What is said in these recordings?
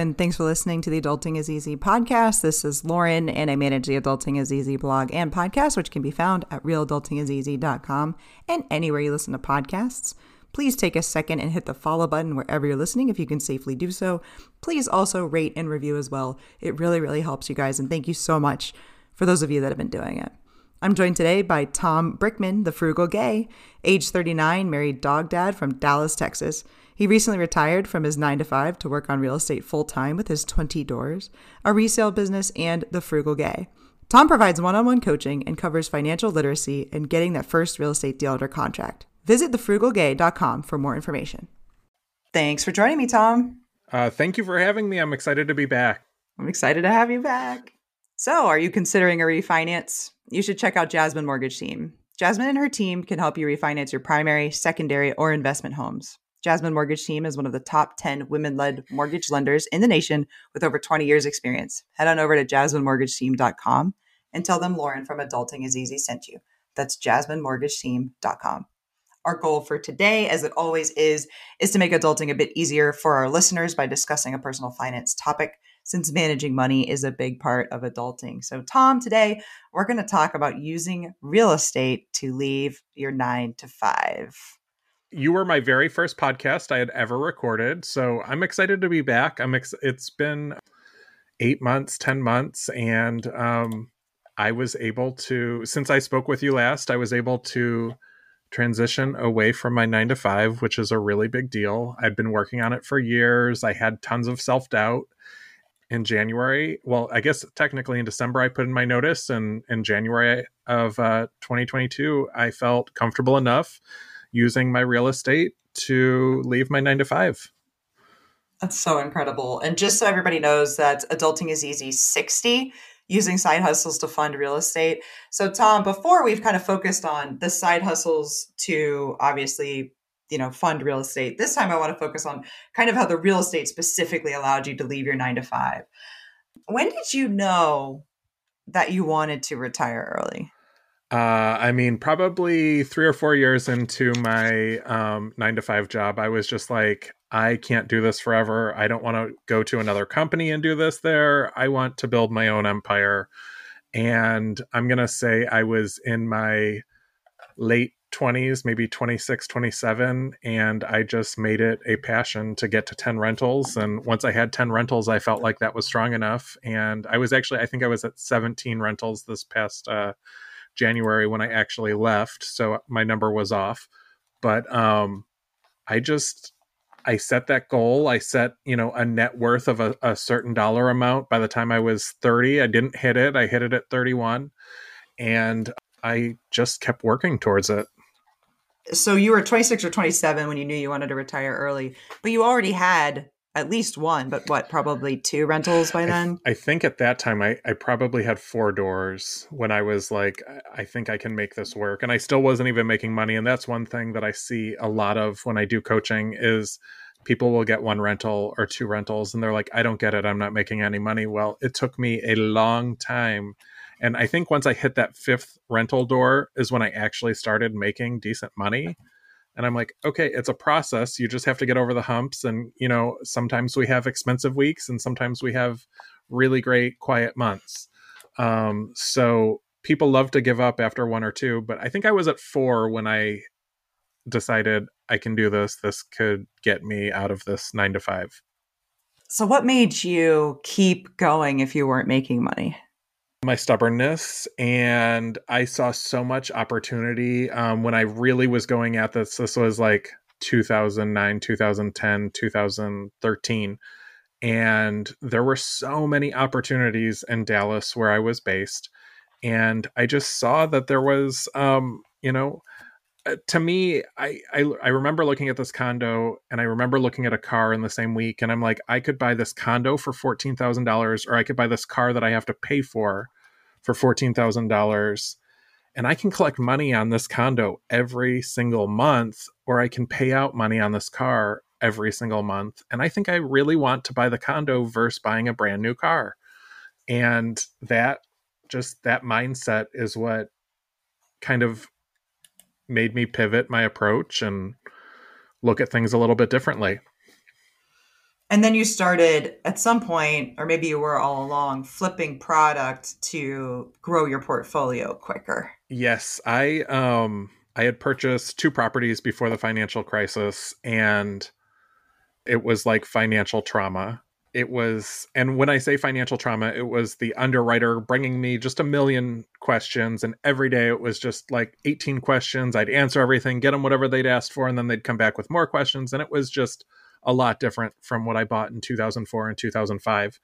and thanks for listening to the Adulting is Easy podcast. This is Lauren, and I manage the Adulting is Easy blog and podcast, which can be found at realadultingiseasy.com and anywhere you listen to podcasts. Please take a second and hit the follow button wherever you're listening if you can safely do so. Please also rate and review as well. It really, really helps you guys, and thank you so much for those of you that have been doing it. I'm joined today by Tom Brickman, the frugal gay, age 39, married dog dad from Dallas, Texas. He recently retired from his 9 to 5 to work on real estate full time with his 20 doors, a resale business, and the frugal gay. Tom provides one on one coaching and covers financial literacy and getting that first real estate deal under contract. Visit thefrugalgay.com for more information. Thanks for joining me, Tom. Uh, thank you for having me. I'm excited to be back. I'm excited to have you back. So, are you considering a refinance? You should check out Jasmine Mortgage Team. Jasmine and her team can help you refinance your primary, secondary, or investment homes. Jasmine Mortgage Team is one of the top 10 women led mortgage lenders in the nation with over 20 years' experience. Head on over to jasminemortgageteam.com and tell them Lauren from Adulting is Easy sent you. That's jasminemortgageteam.com. Our goal for today, as it always is, is to make adulting a bit easier for our listeners by discussing a personal finance topic, since managing money is a big part of adulting. So, Tom, today we're going to talk about using real estate to leave your nine to five. You were my very first podcast I had ever recorded, so I'm excited to be back. I'm ex- it's been eight months, ten months, and um, I was able to since I spoke with you last, I was able to transition away from my nine to five, which is a really big deal. I'd been working on it for years. I had tons of self doubt. In January, well, I guess technically in December, I put in my notice, and in January of uh, 2022, I felt comfortable enough using my real estate to leave my nine to five. That's so incredible. And just so everybody knows that Adulting is Easy 60 using side hustles to fund real estate. So, Tom, before we've kind of focused on the side hustles to obviously, you know, fund real estate, this time I want to focus on kind of how the real estate specifically allowed you to leave your nine to five. When did you know that you wanted to retire early? Uh, I mean, probably three or four years into my um, nine to five job, I was just like, I can't do this forever. I don't want to go to another company and do this there. I want to build my own empire. And I'm going to say I was in my late 20s, maybe 26, 27. And I just made it a passion to get to 10 rentals. And once I had 10 rentals, I felt like that was strong enough. And I was actually, I think I was at 17 rentals this past uh, January when I actually left. So my number was off. But um, I just, I set that goal. I set, you know, a net worth of a, a, certain dollar amount by the time I was 30. I didn't hit it. I hit it at 31. And I just kept working towards it. So you were 26 or 27 when you knew you wanted to retire early, but you already had at least one, but what, probably two rentals by then? I, I, think at that time I, I probably had four doors when I was like, I think I can make this work. And I still wasn't even making money. And that's one thing that I see a lot of when I do coaching is people will get one rental or two rentals and they're like, I don't get it. I'm not making any money. Well, it took me a long time. And I think once I hit that fifth rental door is when I actually started making decent money and i'm like okay it's a process. You just have to get over the humps. And you know sometimes we have expensive weeks and sometimes we have really great quiet months. Um, so people love to give up after one or two but i think i was at four when i decided i can do this. This could get me out of this nine to five. So what made you keep going if you weren't making money my stubbornness and i saw so much opportunity um, when i really was going at this this was like 2009 2010 2013 and there were so many opportunities in dallas where i was based and i just saw that there was um, you know uh, to me I, I i remember looking at this condo and i remember looking at a car in the same week and i'm like i could buy this condo for $14000 or i could buy this car that i have to pay for for $14000 and i can collect money on this condo every single month or i can pay out money on this car every single month. And i think i really want to buy the condo versus buying a brand new car. And that just that mindset is what kind of made me pivot my approach and look at things a little bit differently. And then you started at some point, or maybe you were all along, flipping product to grow your portfolio quicker. Yes, I um I had purchased two properties before the financial crisis and it was like financial trauma. It was and when I say financial trauma, it was the underwriter bringing me just a million questions and every day it was just like 18 questions. I'd answer everything, get them whatever they'd asked for and then they'd come back with more questions and it was just a lot different from what I bought in 2004 and 2005.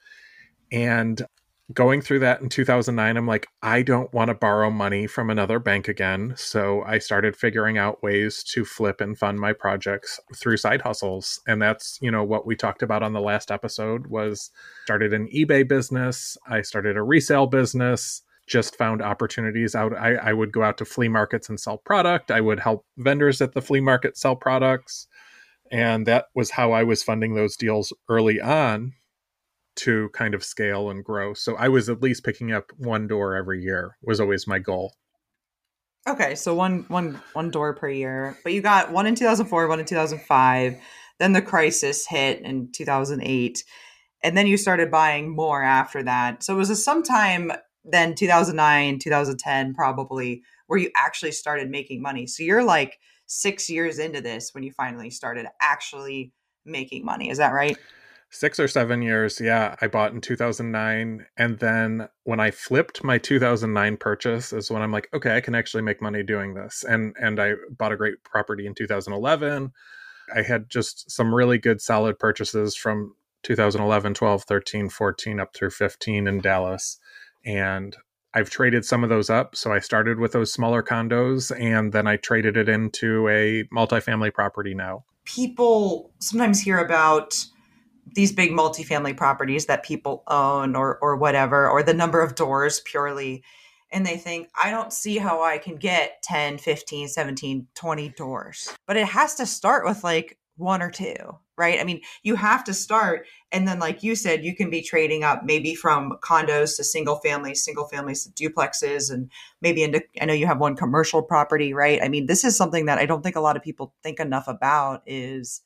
And going through that in 2009, I'm like, I don't want to borrow money from another bank again. So I started figuring out ways to flip and fund my projects through side hustles. And that's, you know, what we talked about on the last episode was started an eBay business. I started a resale business just found opportunities out. I, I, would go out to flea markets and sell product. I would help vendors at the flea market sell products. And that was how I was funding those deals early on to kind of scale and grow. So I was at least picking up one door every year was always my goal. Okay, so one one one door per year. But you got one in 2004, one in 2005. Then the crisis hit in 2008. And then you started buying more after that. So it was a sometime then 2009, 2010 probably where you actually started making money. So you're like six years into this when you finally started actually making money. Is that right? Six or seven years. Yeah. I bought in 2009. And then when I flipped my 2009 purchase is when I'm like, okay, I can actually make money doing this. And, and I bought a great property in 2011. I had just some really good solid purchases from 2011, 12, 13, 14 up through 15 in Dallas. And I've traded some of those up. So I started with those smaller condos and then I traded it into a multifamily property now. People sometimes hear about these big multifamily properties that people own or or whatever or the number of doors purely and they think I don't see how I can get 10, 15, 17, 20 doors. But it has to start with like one or two, right? I mean, you have to start. And then, like you said, you can be trading up maybe from condos to single families, single families to duplexes, and maybe into, I know you have one commercial property, right? I mean, this is something that I don't think a lot of people think enough about is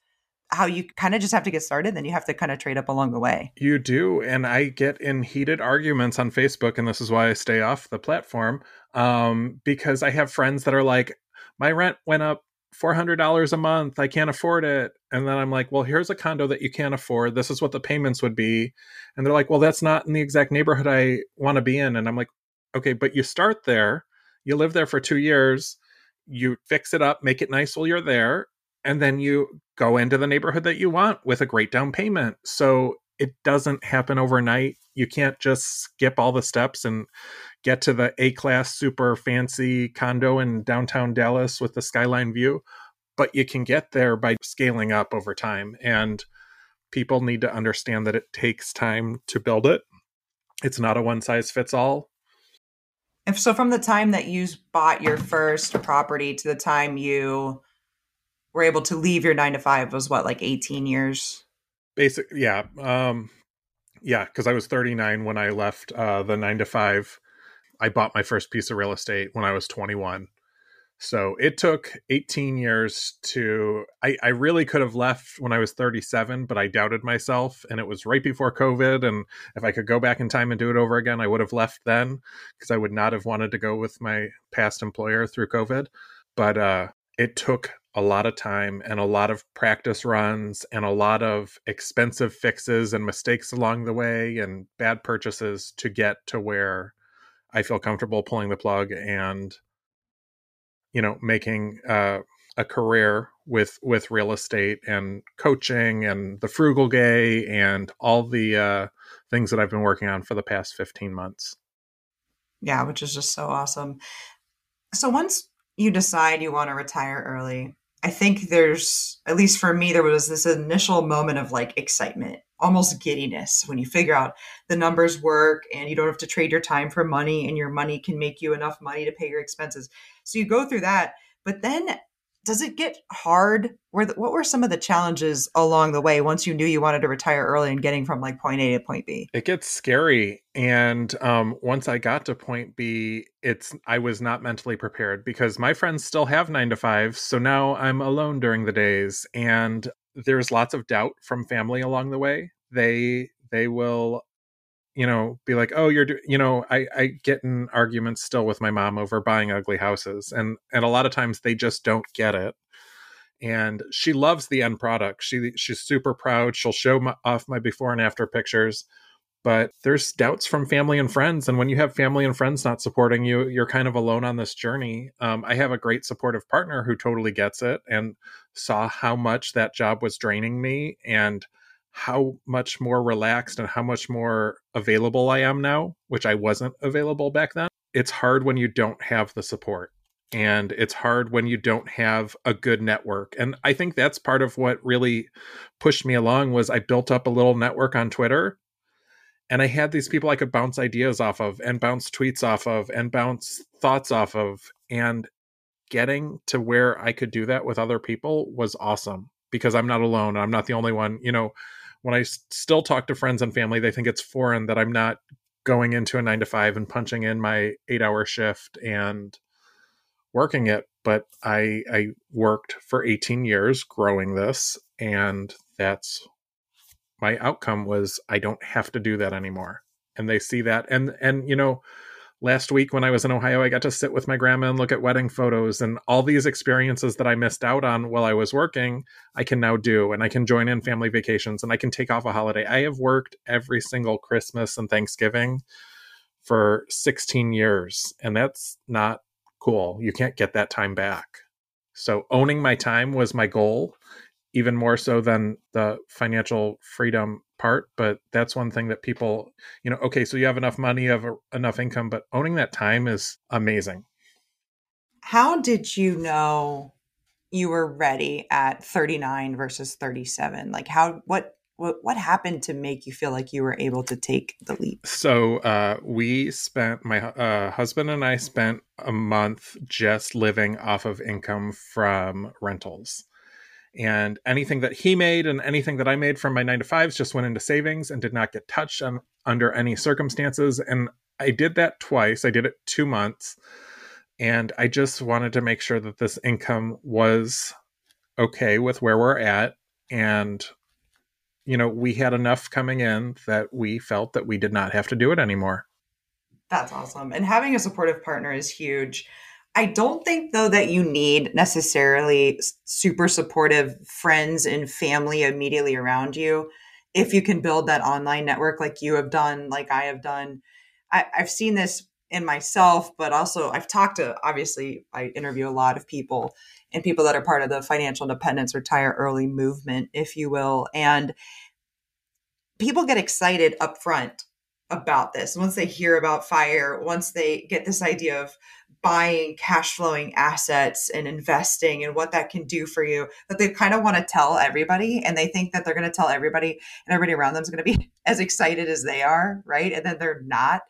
how you kind of just have to get started then you have to kind of trade up along the way you do and i get in heated arguments on facebook and this is why i stay off the platform um, because i have friends that are like my rent went up $400 a month. I can't afford it. And then I'm like, well, here's a condo that you can't afford. This is what the payments would be. And they're like, well, that's not in the exact neighborhood I want to be in. And I'm like, okay, but you start there, you live there for two years, you fix it up, make it nice while you're there. And then you go into the neighborhood that you want with a great down payment. So it doesn't happen overnight. You can't just skip all the steps and get to the A class super fancy condo in downtown Dallas with the skyline view, but you can get there by scaling up over time. And people need to understand that it takes time to build it. It's not a one size fits all. And so, from the time that you bought your first property to the time you were able to leave your nine to five was what, like 18 years? Basic, yeah. Um, yeah, because I was 39 when I left uh, the nine to five I bought my first piece of real estate when I was 21. So it took 18 years to. I, I really could have left when I was 37, but I doubted myself. And it was right before COVID. And if I could go back in time and do it over again, I would have left then because I would not have wanted to go with my past employer through COVID. But uh, it took a lot of time and a lot of practice runs and a lot of expensive fixes and mistakes along the way and bad purchases to get to where I feel comfortable pulling the plug and you know making uh, a career with with real estate and coaching and the frugal gay and all the uh, things that I've been working on for the past 15 months. Yeah, which is just so awesome. So once you decide you want to retire early, I think there's at least for me there was this initial moment of like excitement almost giddiness when you figure out the numbers work and you don't have to trade your time for money and your money can make you enough money to pay your expenses. So you go through that, but then does it get hard? Where what were some of the challenges along the way once you knew you wanted to retire early and getting from like point A to point B? It gets scary, and um, once I got to point B, it's I was not mentally prepared because my friends still have nine to five, so now I'm alone during the days, and there's lots of doubt from family along the way. They they will you know be like oh you're you know i i get in arguments still with my mom over buying ugly houses and and a lot of times they just don't get it and she loves the end product she she's super proud she'll show my, off my before and after pictures but there's doubts from family and friends and when you have family and friends not supporting you you're kind of alone on this journey um, i have a great supportive partner who totally gets it and saw how much that job was draining me and how much more relaxed and how much more available i am now which i wasn't available back then it's hard when you don't have the support and it's hard when you don't have a good network and i think that's part of what really pushed me along was i built up a little network on twitter and I had these people I could bounce ideas off of and bounce tweets off of and bounce thoughts off of. And getting to where I could do that with other people was awesome because I'm not alone. I'm not the only one. You know, when I still talk to friends and family, they think it's foreign that I'm not going into a nine to five and punching in my eight hour shift and working it. But I I worked for 18 years growing this, and that's my outcome was I don't have to do that anymore. And they see that. And and you know, last week when I was in Ohio, I got to sit with my grandma and look at wedding photos and all these experiences that I missed out on while I was working, I can now do. And I can join in family vacations and I can take off a holiday. I have worked every single Christmas and Thanksgiving for 16 years, and that's not cool. You can't get that time back. So owning my time was my goal even more so than the financial freedom part but that's one thing that people you know okay so you have enough money you have a, enough income but owning that time is amazing. How did you know you were ready at 39 versus 37 like how what what, what happened to make you feel like you were able to take the leap? So uh, we spent my uh, husband and i spent a month just living off of income from rentals and anything that he made and anything that I made from my nine to fives just went into savings and did not get touched on, under any circumstances. And I did that twice. I did it two months. And I just wanted to make sure that this income was okay with where we're at. And, you know, we had enough coming in that we felt that we did not have to do it anymore. That's awesome. And having a supportive partner is huge. I don't think though that you need necessarily super supportive friends and family immediately around you if you can build that online network like you have done, like I have done. I, I've seen this in myself, but also I've talked to obviously I interview a lot of people and people that are part of the financial independence retire early movement, if you will. And people get excited up front about this. Once they hear about fire, once they get this idea of buying cash flowing assets and investing and what that can do for you that they kind of want to tell everybody and they think that they're going to tell everybody and everybody around them is going to be as excited as they are right? And then they're not.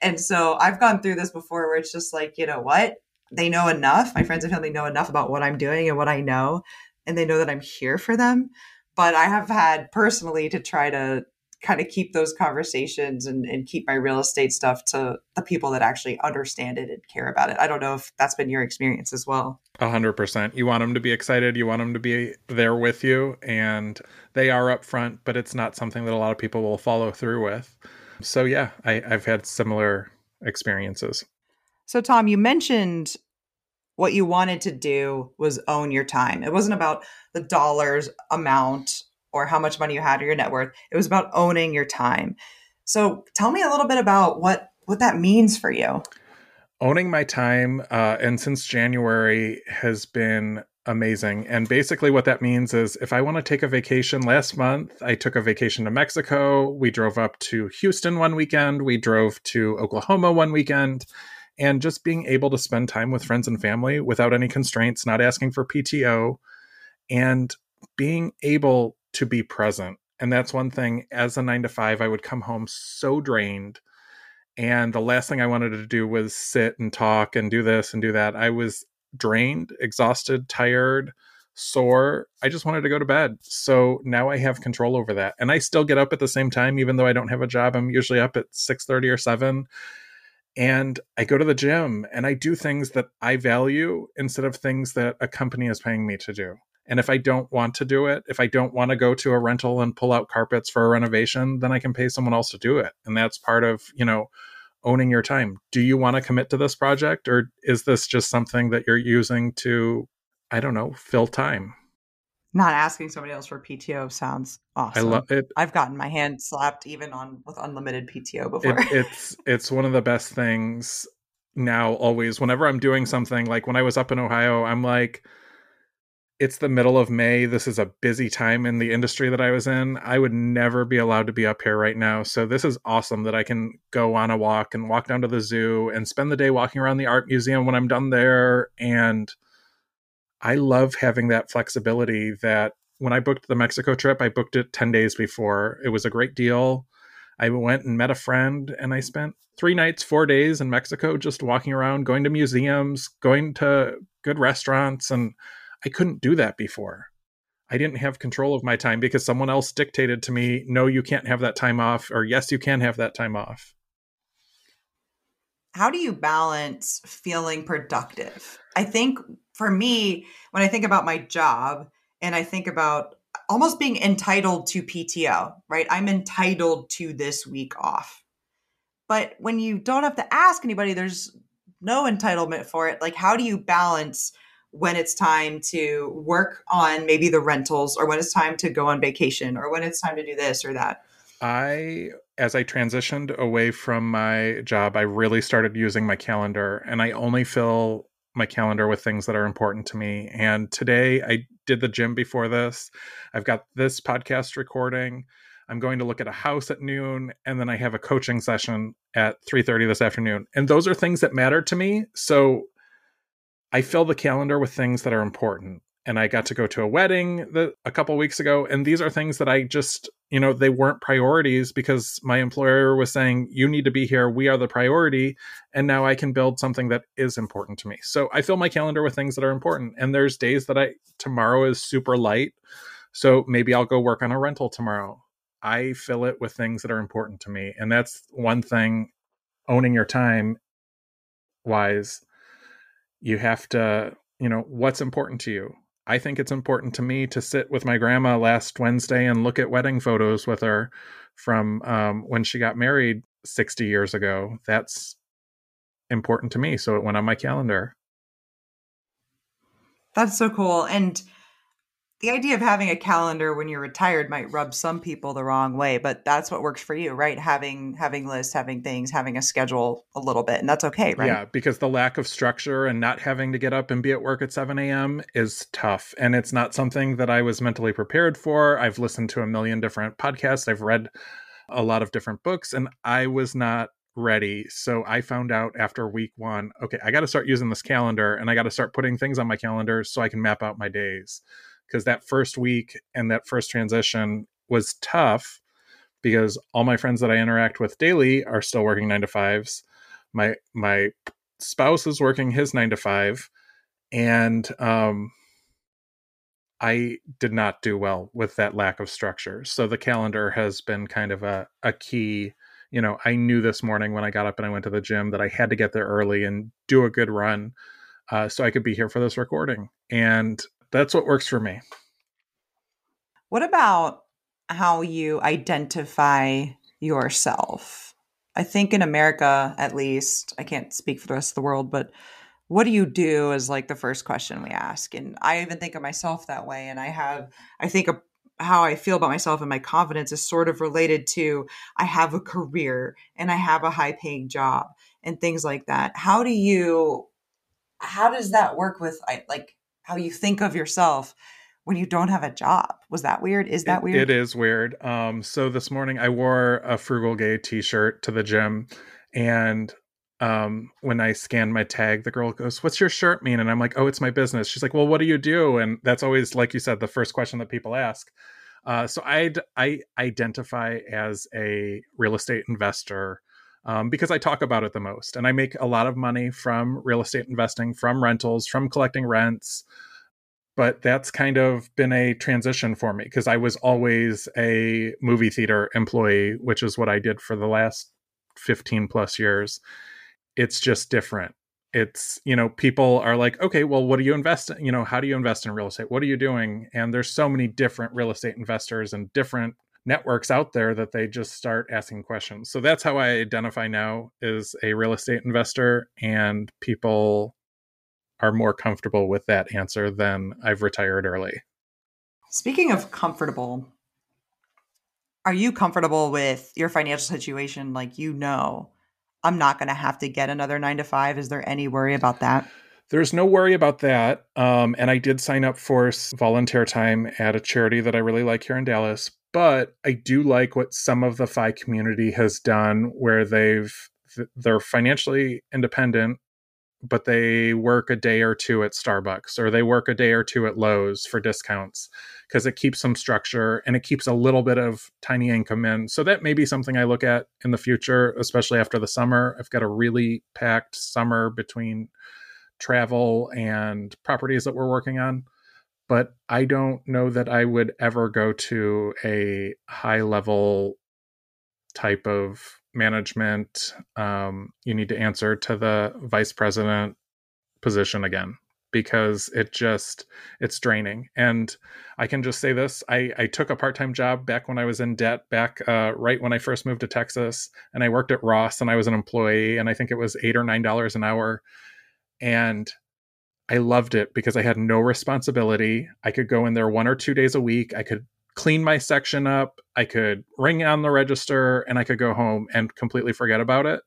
And so i've gone through this before where it's just like you know what? They know enough. My friends and family know enough about what i'm doing and what i know and they know that i'm here for them. But i have had personally to try to kind of keep those conversations and, and keep my real estate stuff to the people that actually understand it and care about it. I don't know if that's been your experience as well. A hundred percent. You want them to be excited. You want them to be there with you, and they are up front, but it's not something that a lot of people will follow through with. So yeah, I, I've had similar experiences. So Tom, you mentioned what you wanted to do was own your time. It wasn't about the dollars amount or how much money you had or your net worth. It was about owning your time. So tell me a little bit about what what that means for you. Owning my time, uh, and since January has been amazing. And basically, what that means is if I want to take a vacation, last month I took a vacation to Mexico. We drove up to Houston one weekend. We drove to Oklahoma one weekend. And just being able to spend time with friends and family without any constraints, not asking for PTO, and being able to be present. And that's one thing as a nine to five, I would come home so drained. And the last thing I wanted to do was sit and talk and do this and do that. I was drained, exhausted, tired, sore. I just wanted to go to bed. So now I have control over that. And I still get up at the same time, even though I don't have a job. I'm usually up at 6 30 or 7 and I go to the gym and I do things that I value instead of things that a company is paying me to do And if I don't want to do it, if I don't want to go to a rental and pull out carpets for a renovation, then I can pay someone else to do it. And that's part of, you know, owning your time. Do you want to commit to this project or is this just something that you're using to, I don't know, fill time? Not asking somebody else for PTO sounds awesome. I love it. I've gotten my hand slapped even on with unlimited PTO before. It, it's it's one of the best things now always whenever I'm doing something like when I was up in Ohio, I'm like it's the middle of May. This is a busy time in the industry that I was in. I would never be allowed to be up here right now. So this is awesome that I can go on a walk and walk down to the zoo and spend the day walking around the art museum when I'm done there and I love having that flexibility that when I booked the Mexico trip, I booked it 10 days before. It was a great deal. I went and met a friend and I spent three nights, four days in Mexico just walking around, going to museums, going to good restaurants. And I couldn't do that before. I didn't have control of my time because someone else dictated to me, no, you can't have that time off, or yes, you can have that time off. How do you balance feeling productive? I think for me, when I think about my job and I think about almost being entitled to PTO, right? I'm entitled to this week off. But when you don't have to ask anybody, there's no entitlement for it. Like, how do you balance when it's time to work on maybe the rentals or when it's time to go on vacation or when it's time to do this or that? I, as I transitioned away from my job, I really started using my calendar and I only fill my calendar with things that are important to me. And today I did the gym before this. I've got this podcast recording. I'm going to look at a house at noon and then I have a coaching session at 3:30 this afternoon. And those are things that matter to me. So I fill the calendar with things that are important and I got to go to a wedding the, a couple weeks ago. And these are things that I just, you know, they weren't priorities because my employer was saying, you need to be here. We are the priority. And now I can build something that is important to me. So I fill my calendar with things that are important. And there's days that I, tomorrow is super light. So maybe I'll go work on a rental tomorrow. I fill it with things that are important to me. And that's one thing owning your time wise. You have to, you know, what's important to you I think it's important to me to sit with my grandma last Wednesday and look at wedding photos with her from um, when she got married 60 years ago. That's important to me. So it went on my calendar. That's so cool. And the idea of having a calendar when you're retired might rub some people the wrong way, but that's what works for you, right? Having having lists, having things, having a schedule a little bit, and that's okay, right? Yeah, because the lack of structure and not having to get up and be at work at 7 a.m. is tough. And it's not something that I was mentally prepared for. I've listened to a million different podcasts, I've read a lot of different books, and I was not ready. So I found out after week one, okay, I got to start using this calendar and I got to start putting things on my calendar so I can map out my days because that first week and that first transition was tough because all my friends that I interact with daily are still working nine to fives. My my spouse is working his nine to five, and um, I did not do well with that lack of structure. So the calendar has been kind of a, a key. You know, I knew this morning when I got up and I went to the gym that I had to get there early and do a good run uh, so I could be here for this recording. And that's what works for me. What about how you identify yourself? I think in America, at least, I can't speak for the rest of the world, but what do you do is like the first question we ask. And I even think of myself that way. And I have, I think of how I feel about myself and my confidence is sort of related to I have a career and I have a high paying job and things like that. How do you, how does that work with like how you think of yourself when you don't have a job. Was that weird? Is that it, weird? It is weird. Um, so this morning I wore a Frugal Gay t-shirt to the gym and um, when I scanned my tag, the girl goes, What's your shirt mean? And I'm like, Oh, it's my business. She's like, Well, what do you do? And that's always, like you said, the first question that people ask. Uh, so I I identify as a real estate investor um, because I talk about it the most, and I make a lot of money from real estate investing, from rentals, from collecting rents, but that's kind of been a transition for me because I was always a movie theater employee, which is what I did for the last 15 plus years. It's just different. it's you know people are like okay well what do you invest in you know how do you invest in real estate what are you doing and there's so many different real estate investors and different networks out there that they just start asking questions so that's how i identify now as a real estate investor and people are more comfortable with that answer than i've retired early speaking of comfortable are you comfortable with your financial situation like you know I'm not going to have to get another nine to five. Is there any worry about that? There's no worry about that. Um, and I did sign up for volunteer time at a charity that I really like here in Dallas. But I do like what some of the FI community has done, where they've they're financially independent but they work a day or two at Starbucks or they work a day or two at Lowe's for discounts because it keeps some structure and it keeps a little bit of tiny income in. So that may be something I look at in the future, especially after the summer. I've got a really packed summer between travel and properties that we're working on. But I don't know that I would ever go to a high level type of management, um, you need to answer to the vice president position again because it just it's draining. And i can just say this i i took a part-time job back when i was in debt back uh, right when i first moved to texas and i worked at ross and i was an employee and i think it was eight or nine dollars an hour. And i loved it because i had no responsibility i could go in there one or two days a week i could clean my section up, I could ring on the register, and I could go home and completely forget about it.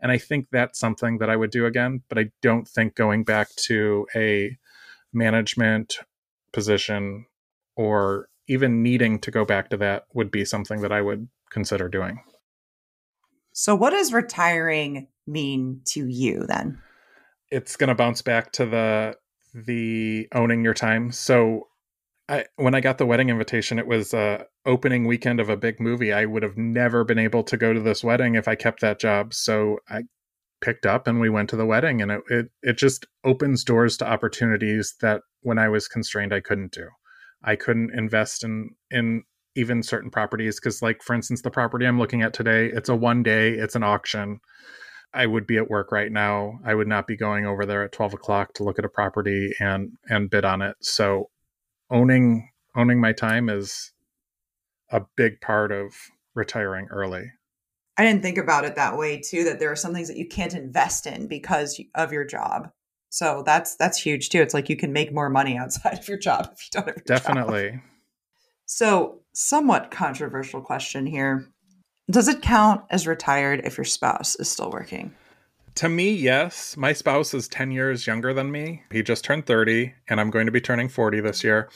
And I think that's something that I would do again, but I don't think going back to a management position or even needing to go back to that would be something that I would consider doing. So, what does retiring mean to you then? It's going to bounce back to the the owning your time. So I, when I got the wedding invitation, it was uh, opening weekend of a big movie. I would have never been able to go to this wedding if I kept that job. So I picked up and we went to the wedding, and it it, it just opens doors to opportunities that when I was constrained, I couldn't do. I couldn't invest in in even certain properties because, like for instance, the property I'm looking at today, it's a one day, it's an auction. I would be at work right now. I would not be going over there at 12 o'clock to look at a property and and bid on it. So owning owning my time is a big part of retiring early. I didn't think about it that way too that there are some things that you can't invest in because of your job. So that's that's huge too. It's like you can make more money outside of your job if you don't have Definitely. Job. So, somewhat controversial question here. Does it count as retired if your spouse is still working? To me, yes. My spouse is 10 years younger than me. He just turned 30, and I'm going to be turning 40 this year.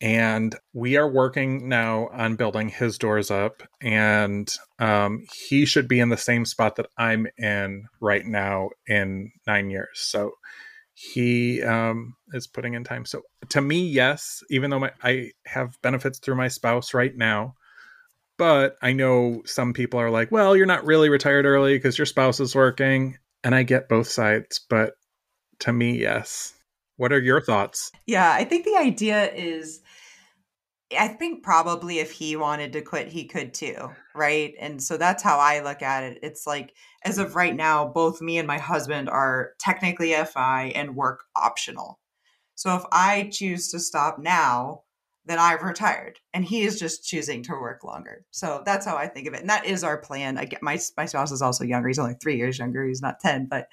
And we are working now on building his doors up. And um, he should be in the same spot that I'm in right now in nine years. So he um, is putting in time. So to me, yes, even though my, I have benefits through my spouse right now, but I know some people are like, well, you're not really retired early because your spouse is working and I get both sides, but to me, yes. What are your thoughts? Yeah, I think the idea is I think probably if he wanted to quit, he could too, right? And so that's how I look at it. It's like, as of right now, both me and my husband are technically FI and work optional. So if I choose to stop now, then I've retired, and he is just choosing to work longer. So that's how I think of it, and that is our plan. I get my my spouse is also younger; he's only three years younger. He's not ten, but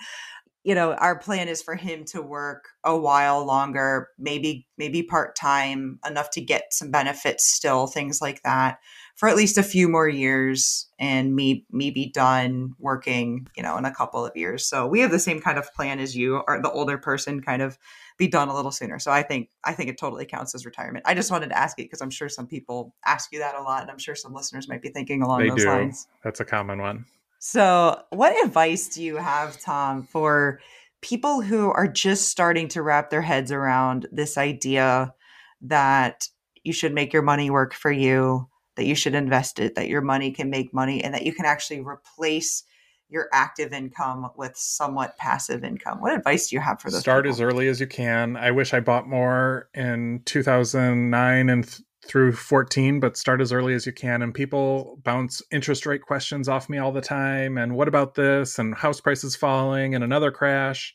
you know, our plan is for him to work a while longer, maybe maybe part time, enough to get some benefits still, things like that, for at least a few more years, and me me be done working, you know, in a couple of years. So we have the same kind of plan as you, are the older person kind of be done a little sooner. So I think I think it totally counts as retirement. I just wanted to ask it because I'm sure some people ask you that a lot, and I'm sure some listeners might be thinking along they those do. lines. That's a common one. So, what advice do you have, Tom, for people who are just starting to wrap their heads around this idea that you should make your money work for you, that you should invest it, that your money can make money, and that you can actually replace your active income with somewhat passive income. What advice do you have for those? Start people? as early as you can. I wish I bought more in 2009 and th- through 14, but start as early as you can. And people bounce interest rate questions off me all the time. And what about this? And house prices falling and another crash.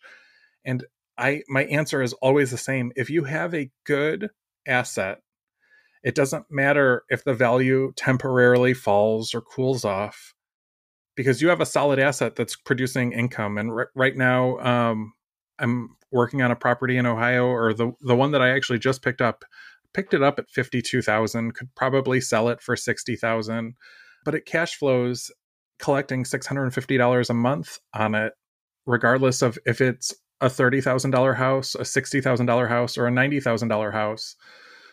And I my answer is always the same. If you have a good asset, it doesn't matter if the value temporarily falls or cools off because you have a solid asset that's producing income. And r- right now, um, I'm working on a property in Ohio, or the the one that I actually just picked up, picked it up at fifty two thousand. Could probably sell it for sixty thousand, but it cash flows collecting six hundred and fifty dollars a month on it, regardless of if it's a thirty thousand dollar house, a sixty thousand dollar house, or a ninety thousand dollar house.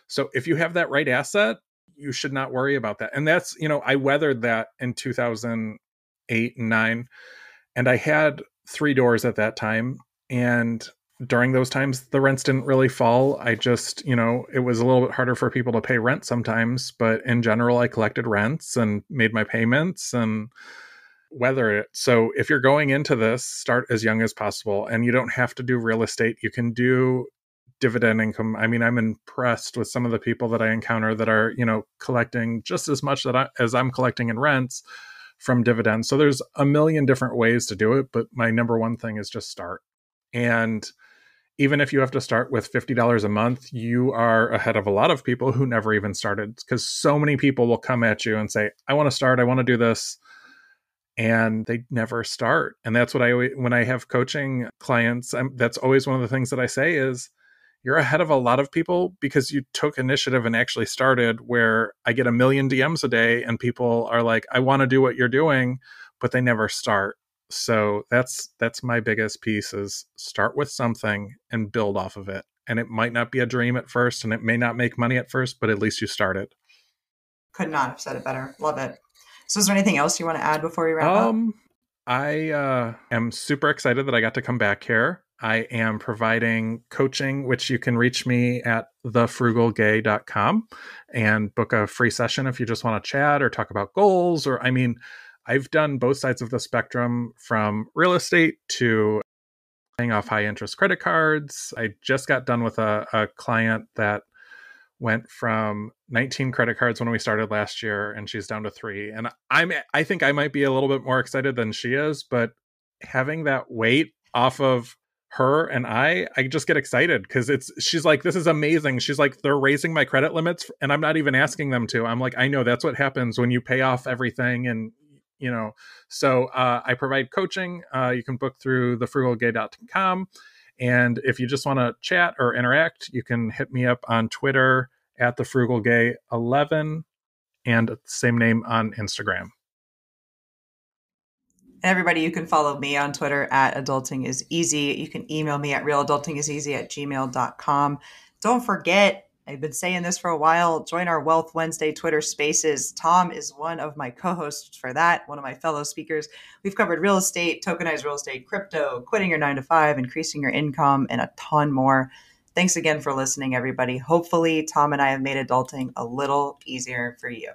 So if you have that right asset, you should not worry about that. And that's you know I weathered that in two thousand eight and nine, and I had three doors at that time, and during those times the rents didn't really fall i just you know it was a little bit harder for people to pay rent sometimes but in general i collected rents and made my payments and weather it. So if you're going into this, start as young as possible and you don't have to do real estate. You can do dividend income. I mean, I'm impressed with some of the people that I encounter that are, you know, collecting just as much that I, as I'm collecting in rents from dividends. So there's a million different ways to do it, but my number one thing is just start. And even if you have to start with $50 a month, you are ahead of a lot of people who never even started because so many people will come at you and say, I want to start, I want to do this and they never start and that's what i when i have coaching clients I'm, that's always one of the things that i say is you're ahead of a lot of people because you took initiative and actually started where i get a million dms a day and people are like i want to do what you're doing but they never start. So that's that's my biggest piece is start with something and build off of it. And it might not be a dream at first and it may not make money at first but at least you started. Could not have said it better. Love it. So, is there anything else you want to add before we wrap um, up? I uh, am super excited that I got to come back here. I am providing coaching, which you can reach me at thefrugalgay.com and book a free session if you just want to chat or talk about goals. Or, I mean, I've done both sides of the spectrum from real estate to paying off high interest credit cards. I just got done with a, a client that went from 19 credit cards when we started last year and she's down to 3 and I'm I think I might be a little bit more excited than she is but having that weight off of her and I I just get excited cuz it's she's like this is amazing. She's like they're raising my credit limits and I'm not even asking them to. I'm like I know that's what happens when you pay off everything and you know. So uh, I provide coaching uh, you can book through thefrugalgay.com and if you just want to chat or interact, you can hit me up on Twitter at the Frugal Gay 11 and same name on Instagram. Everybody, you can follow me on Twitter at adulting is easy. You can email me at realadultingiseasy at gmail.com. Don't forget, I've been saying this for a while. Join our Wealth Wednesday Twitter spaces. Tom is one of my co hosts for that, one of my fellow speakers. We've covered real estate, tokenized real estate, crypto, quitting your nine to five, increasing your income, and a ton more. Thanks again for listening, everybody. Hopefully, Tom and I have made adulting a little easier for you.